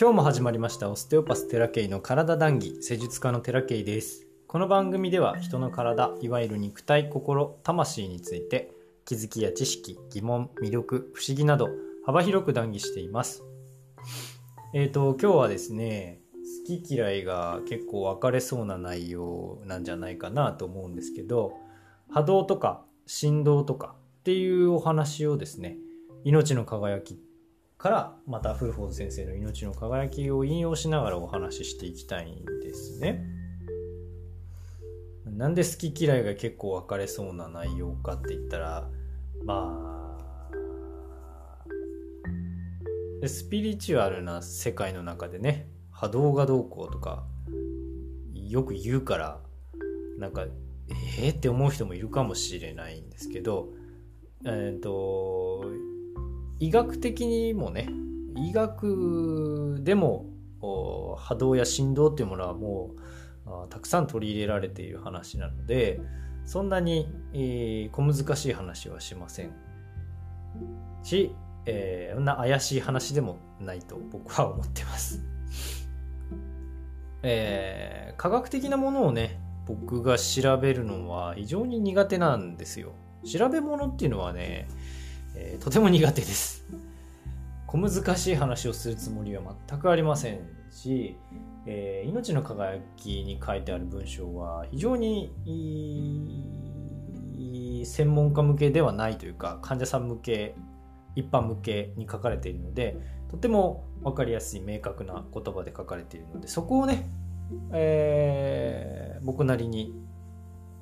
今日も始まりましたオステオパステラケイの体談義施術家のテラケイです。この番組では人の体いわゆる肉体心魂について気づきや知識疑問魅力不思議など幅広く談義しています。えーと今日はですね好き嫌いが結構分かれそうな内容なんじゃないかなと思うんですけど波動とか振動とかっていうお話をですね命の輝きからまた古本先生の命の輝きを引用しながらお話ししていきたいんですね。なんで好き嫌いが結構分かれそうな内容かって言ったらまあスピリチュアルな世界の中でね波動がどうこうとかよく言うからなんかえーって思う人もいるかもしれないんですけどえっ、ー、と医学的にもね医学でも波動や振動っていうものはもうたくさん取り入れられている話なのでそんなに、えー、小難しい話はしませんし、えー、そんな怪しい話でもないと僕は思ってます。えー、科学的なものをね僕が調べるのは非常に苦手なんですよ。調べ物っていうのはねえー、とても苦手です。小難しい話をするつもりは全くありませんし、えー、命の輝きに書いてある文章は非常に専門家向けではないというか患者さん向け一般向けに書かれているのでとても分かりやすい明確な言葉で書かれているのでそこをね、えー、僕なりに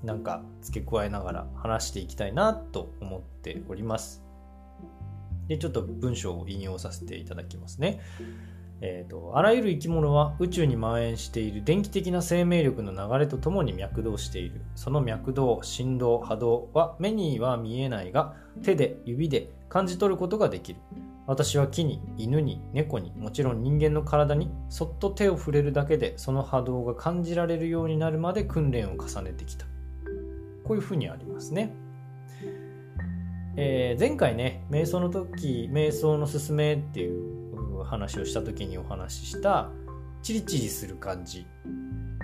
なんか付け加えながら話していきたいなと思っております。で、ちょっと文章を引用させていただきますね。えーと、あらゆる生き物は宇宙に蔓延している電気的な生命力の流れとともに脈動している。その脈動振動波動は目には見えないが手で指で感じ取ることができる。私は木に犬に猫にもちろん人間の体にそっと手を触れるだけでその波動が感じられるようになるまで訓練を重ねてきた。こういうふうにありますね。えー、前回ね瞑想の時瞑想のすすめっていう話をした時にお話ししたチリチリする感じ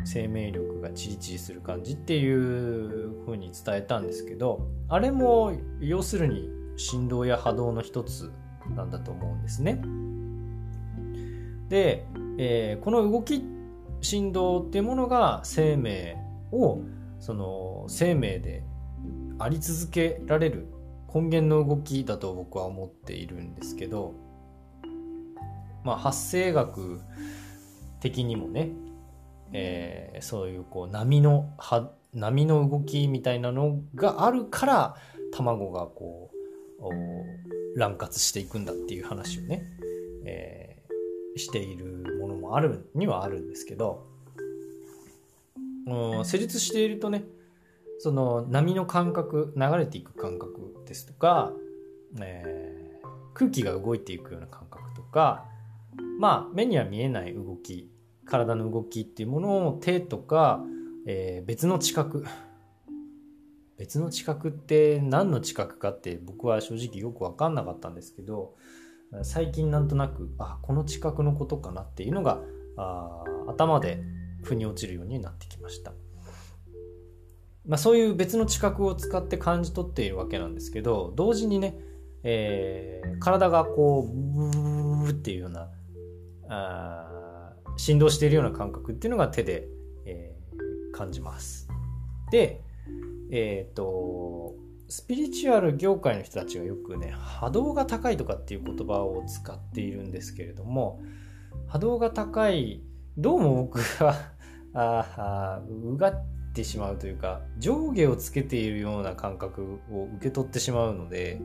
生命力がチリチリする感じっていう風に伝えたんですけどあれも要するに振動や波動の一つなんだと思うんですね。で、えー、この動き振動っていうものが生命をその生命であり続けられる根源の動きだと僕は思っているんですけど、まあ、発生学的にもね、えー、そういうこう波の波の動きみたいなのがあるから卵がこう乱活していくんだっていう話をね、えー、しているものもあるにはあるんですけど、うん、施術しているとねその波の感覚流れていく感覚ですとか、えー、空気が動いていくような感覚とかまあ目には見えない動き体の動きっていうものを手とか、えー、別の知覚別の知覚って何の知覚かって僕は正直よく分かんなかったんですけど最近なんとなくあこの知覚のことかなっていうのが頭で腑に落ちるようになってきました。まあ、そういう別の知覚を使って感じ取っているわけなんですけど同時にね、えー、体がこうブーっていうようなあ振動しているような感覚っていうのが手で、えー、感じます。で、えっ、ー、とスピリチュアル業界の人たちがよくね波動が高いとかっていう言葉を使っているんですけれども波動が高いどうも僕はああうがっってしまうというか上下をつけているような感覚を受け取ってしまうので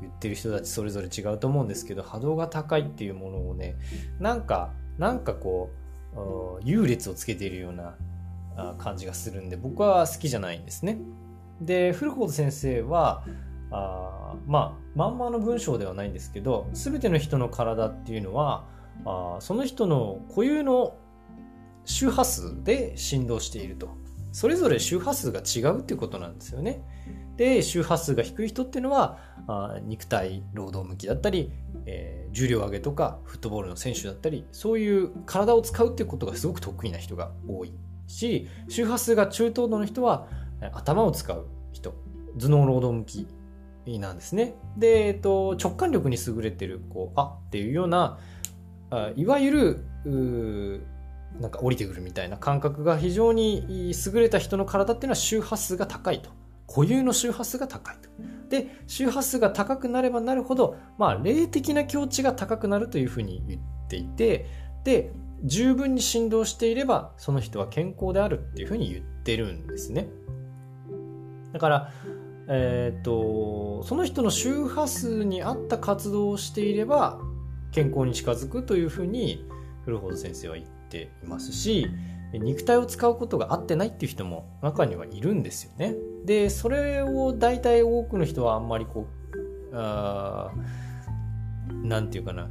言ってる人たちそれぞれ違うと思うんですけど波動が高いっていうものをねなんかなんかこう優劣をつけているような感じがするんで僕は好きじゃないんですね。で古本先生はあまあまんまの文章ではないんですけど全ての人の体っていうのはあその人の固有の周波数で振動しているとそれぞれ周波数が違うっていうことなんですよね。で、周波数が低い人っていうのは、あ肉体労働向きだったり、えー、重量上げとか、フットボールの選手だったり、そういう体を使うっていうことがすごく得意な人が多いし、周波数が中等度の人は、頭を使う人、頭脳労働向きなんですね。で、えっと、直感力に優れてる、こう、あっていうような、あいわゆる、なんか降りてくるみたいな感覚が非常に優れた人の体っていうのは周波数が高いと。固有の周波数が高いと。で、周波数が高くなればなるほど、まあ、霊的な境地が高くなるというふうに言っていて、で、十分に振動していれば、その人は健康であるっていうふうに言ってるんですね。だから、えっ、と、その人の周波数に合った活動をしていれば、健康に近づくというふうに、古本先生は言っていますし、肉体を使うことが合ってないっていう人も中にはいるんですよね。で、それを大体多くの人はあんまりこう、あなんていうかな、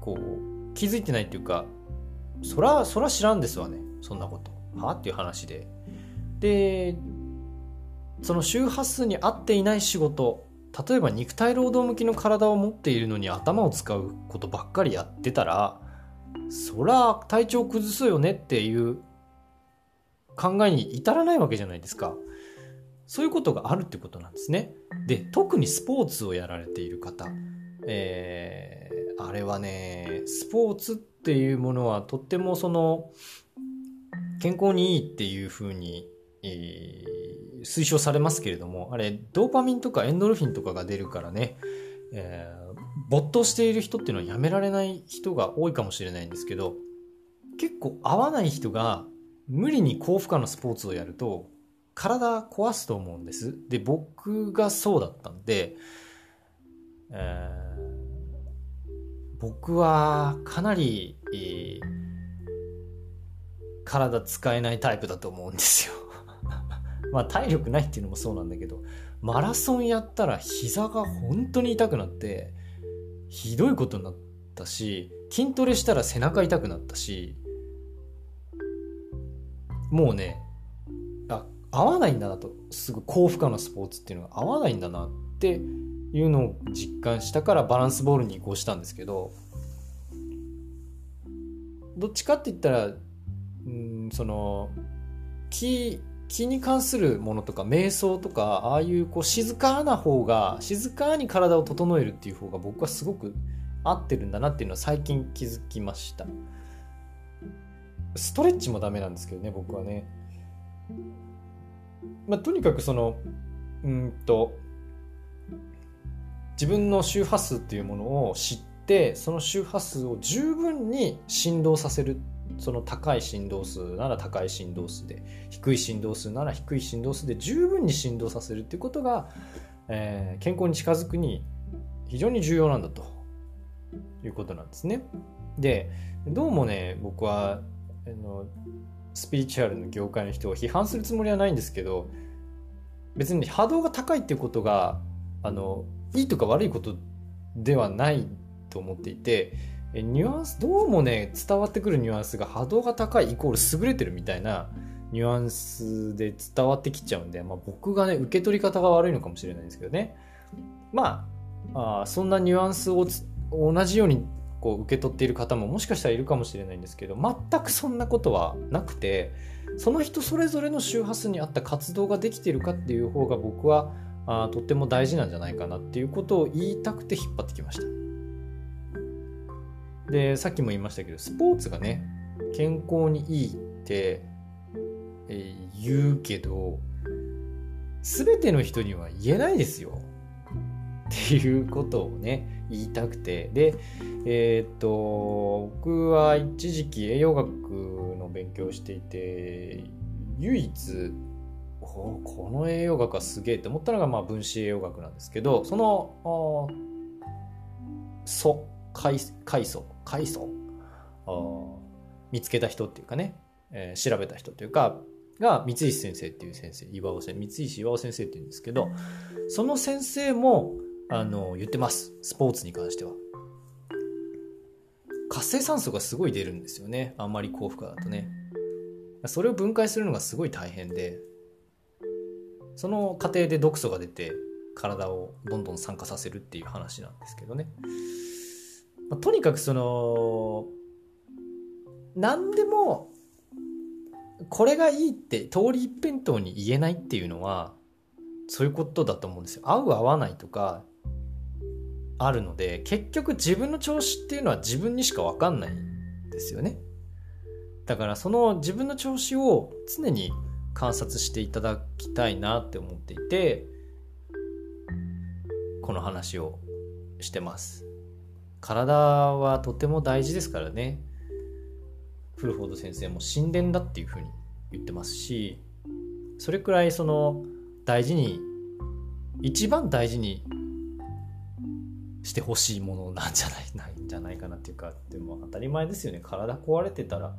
こう、気づいてないっていうか、そら、そら知らんですわね。そんなこと。は？っていう話で。で、その周波数に合っていない仕事、例えば肉体労働向きの体を持っているのに頭を使うことばっかりやってたら、そら体調崩すよねっていう考えに至らないわけじゃないですか。そういうことがあるってことなんですね。で、特にスポーツをやられている方、えー、あれはね、スポーツっていうものはとってもその、健康にいいっていうふうに、えー、推奨されますけれども、あれ、ドーパミンとかエンドルフィンとかが出るからね、えー、没頭している人っていうのはやめられない人が多いかもしれないんですけど、結構合わない人が無理に高負荷のスポーツをやると体壊すと思うんです。で、僕がそうだったんで、えー、僕はかなり、えー、体使えないタイプだと思うんですよ。まあ体力ないっていうのもそうなんだけど、マラソンやったら膝が本当に痛くなって、ひどいことになったし、筋トレしたら背中痛くなったし、もうね、あ、合わないんだなと、すぐ高負荷のスポーツっていうのが合わないんだなっていうのを実感したからバランスボールに移行したんですけど、どっちかって言ったら、うん、その、気、気に関するものとか瞑想とかああいうこう静かな方が静かに体を整えるっていう方が僕はすごく合ってるんだなっていうのは最近気づきました。ストレッチもダメなんですけどね僕はね。まあとにかくそのうんと自分の周波数っていうものを知ってその周波数を十分に振動させるっその高い振動数なら高い振動数で低い振動数なら低い振動数で十分に振動させるっていうことが、えー、健康に近づくに非常に重要なんだということなんですね。でどうもね僕はあのスピリチュアルの業界の人を批判するつもりはないんですけど別に波動が高いっていうことがあのいいとか悪いことではないと思っていてニュアンス、どうもね、伝わってくるニュアンスが波動が高いイコール優れてるみたいなニュアンスで伝わってきちゃうんで、まあ、僕がね、受け取り方が悪いのかもしれないんですけどね。まあ、あそんなニュアンスを同じようにこう受け取っている方ももしかしたらいるかもしれないんですけど、全くそんなことはなくて、その人それぞれの周波数に合った活動ができているかっていう方が僕はあとっても大事なんじゃないかなっていうことを言いたくて引っ張ってきました。で、さっきも言いましたけど、スポーツがね、健康にいいって、言うけど、すべての人には言えないですよ。っていうことをね、言いたくて。で、えー、っと、僕は一時期栄養学の勉強をしていて、唯一、この栄養学はすげえって思ったのが、まあ、分子栄養学なんですけど、その、素、階層。見つけた人っていうかね、えー、調べた人というかが三石先生っていう先生。岩尾先生。三石岩尾先生っていうんですけどその先生もあの言ってます。スポーツに関しては。活性酸素がすごい出るんですよね。あんまり高負荷だとね。それを分解するのがすごい大変でその過程で毒素が出て体をどんどん酸化させるっていう話なんですけどね、まあ、とにかくその何でもこれがいいって通り一辺倒に言えないっていうのはそういうことだと思うんですよ。合う合わないとかあるので結局自分の調子っていうのは自分にしか分かんないんですよね。だからその自分の調子を常に観察していただきたいなって思っていてこの話をしてます。体はとても大事ですからね。フルフォード先生も神殿だっていうふうに言ってますしそれくらいその大事に一番大事にしてほしいものなんじゃないないんじゃないかなっていうかでも当たり前ですよね。体壊れてたら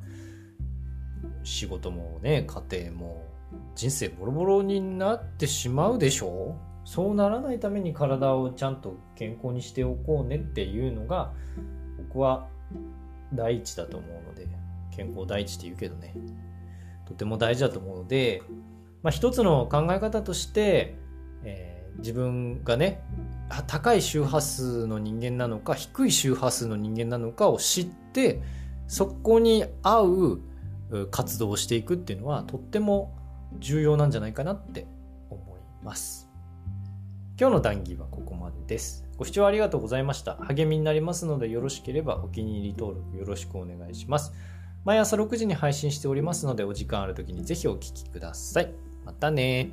仕事もね家庭も人生ボロボロになってしまうでしょう。そうならないために体をちゃんと健康にしておこうねっていうのが僕は第一だと思うので健康第一って言うけどねとても大事だと思うので、まあ、一つの考え方として、えー、自分がね高い周波数の人間なのか低い周波数の人間なのかを知ってそこに合う活動をしていくっていうのはとっても重要なんじゃないかなって思います。今日の談義はここまでです。ご視聴ありがとうございました。励みになりますのでよろしければお気に入り登録よろしくお願いします。毎朝6時に配信しておりますのでお時間ある時にぜひお聴きください。またね